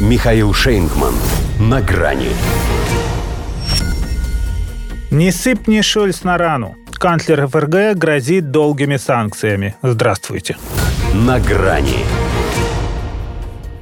Михаил Шейнгман. На грани. Не сыпь мне Шольц на рану. Канцлер ФРГ грозит долгими санкциями. Здравствуйте. На грани.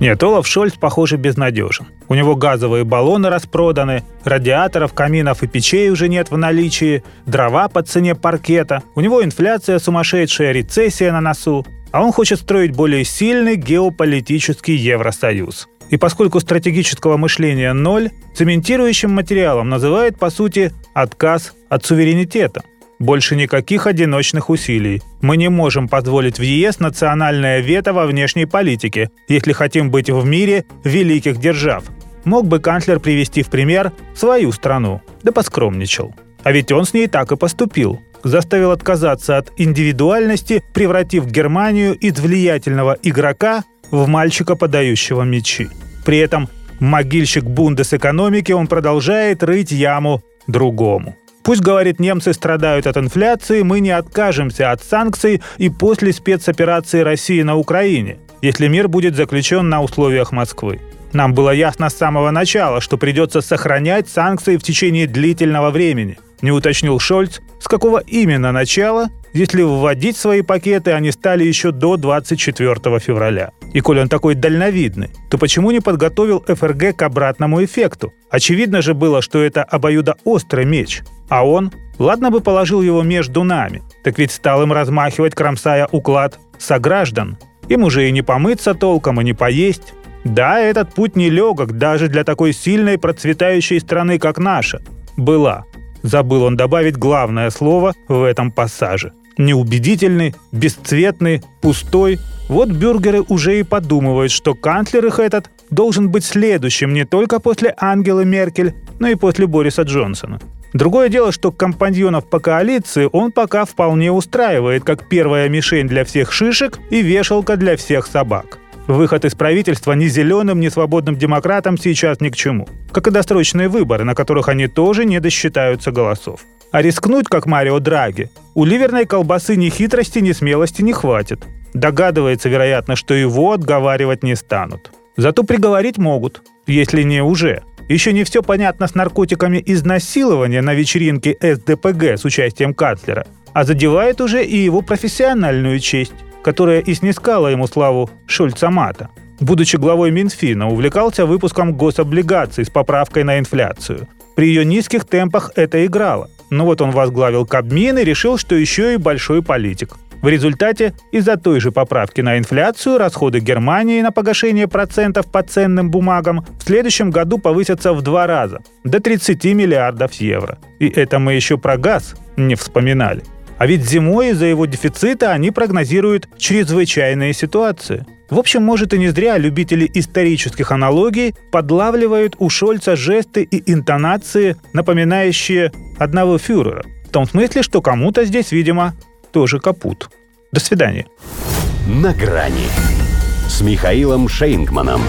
Нет, Олаф Шольц, похоже, безнадежен. У него газовые баллоны распроданы, радиаторов, каминов и печей уже нет в наличии, дрова по цене паркета, у него инфляция сумасшедшая, рецессия на носу, а он хочет строить более сильный геополитический Евросоюз. И поскольку стратегического мышления ноль, цементирующим материалом называет, по сути, отказ от суверенитета. Больше никаких одиночных усилий. Мы не можем позволить в ЕС национальное вето во внешней политике, если хотим быть в мире великих держав. Мог бы канцлер привести в пример свою страну, да поскромничал. А ведь он с ней так и поступил. Заставил отказаться от индивидуальности, превратив Германию из влиятельного игрока в мальчика, подающего мечи. При этом могильщик бундес экономики он продолжает рыть яму другому. Пусть, говорит, немцы страдают от инфляции, мы не откажемся от санкций и после спецоперации России на Украине, если мир будет заключен на условиях Москвы. Нам было ясно с самого начала, что придется сохранять санкции в течение длительного времени – не уточнил Шольц, с какого именно начала, если вводить свои пакеты они стали еще до 24 февраля. И коль он такой дальновидный, то почему не подготовил ФРГ к обратному эффекту? Очевидно же было, что это обоюдоострый меч. А он, ладно бы положил его между нами, так ведь стал им размахивать, кромсая уклад сограждан. Им уже и не помыться толком, и не поесть. Да, этот путь нелегок даже для такой сильной процветающей страны, как наша. Была. Забыл он добавить главное слово в этом пассаже. Неубедительный, бесцветный, пустой. Вот бюргеры уже и подумывают, что канцлер их этот должен быть следующим не только после Ангелы Меркель, но и после Бориса Джонсона. Другое дело, что компаньонов по коалиции он пока вполне устраивает как первая мишень для всех шишек и вешалка для всех собак. Выход из правительства ни зеленым, ни свободным демократам сейчас ни к чему. Как и досрочные выборы, на которых они тоже не досчитаются голосов. А рискнуть, как Марио Драги, у ливерной колбасы ни хитрости, ни смелости не хватит. Догадывается, вероятно, что его отговаривать не станут. Зато приговорить могут, если не уже. Еще не все понятно с наркотиками изнасилования на вечеринке СДПГ с участием канцлера, а задевает уже и его профессиональную честь которая и снискала ему славу Шульцамата. Будучи главой Минфина, увлекался выпуском гособлигаций с поправкой на инфляцию. При ее низких темпах это играло. Но вот он возглавил Кабмин и решил, что еще и большой политик. В результате из-за той же поправки на инфляцию расходы Германии на погашение процентов по ценным бумагам в следующем году повысятся в два раза – до 30 миллиардов евро. И это мы еще про газ не вспоминали. А ведь зимой из-за его дефицита они прогнозируют чрезвычайные ситуации. В общем, может и не зря любители исторических аналогий подлавливают у Шольца жесты и интонации, напоминающие одного фюрера. В том смысле, что кому-то здесь, видимо, тоже капут. До свидания. На грани с Михаилом Шейнгманом.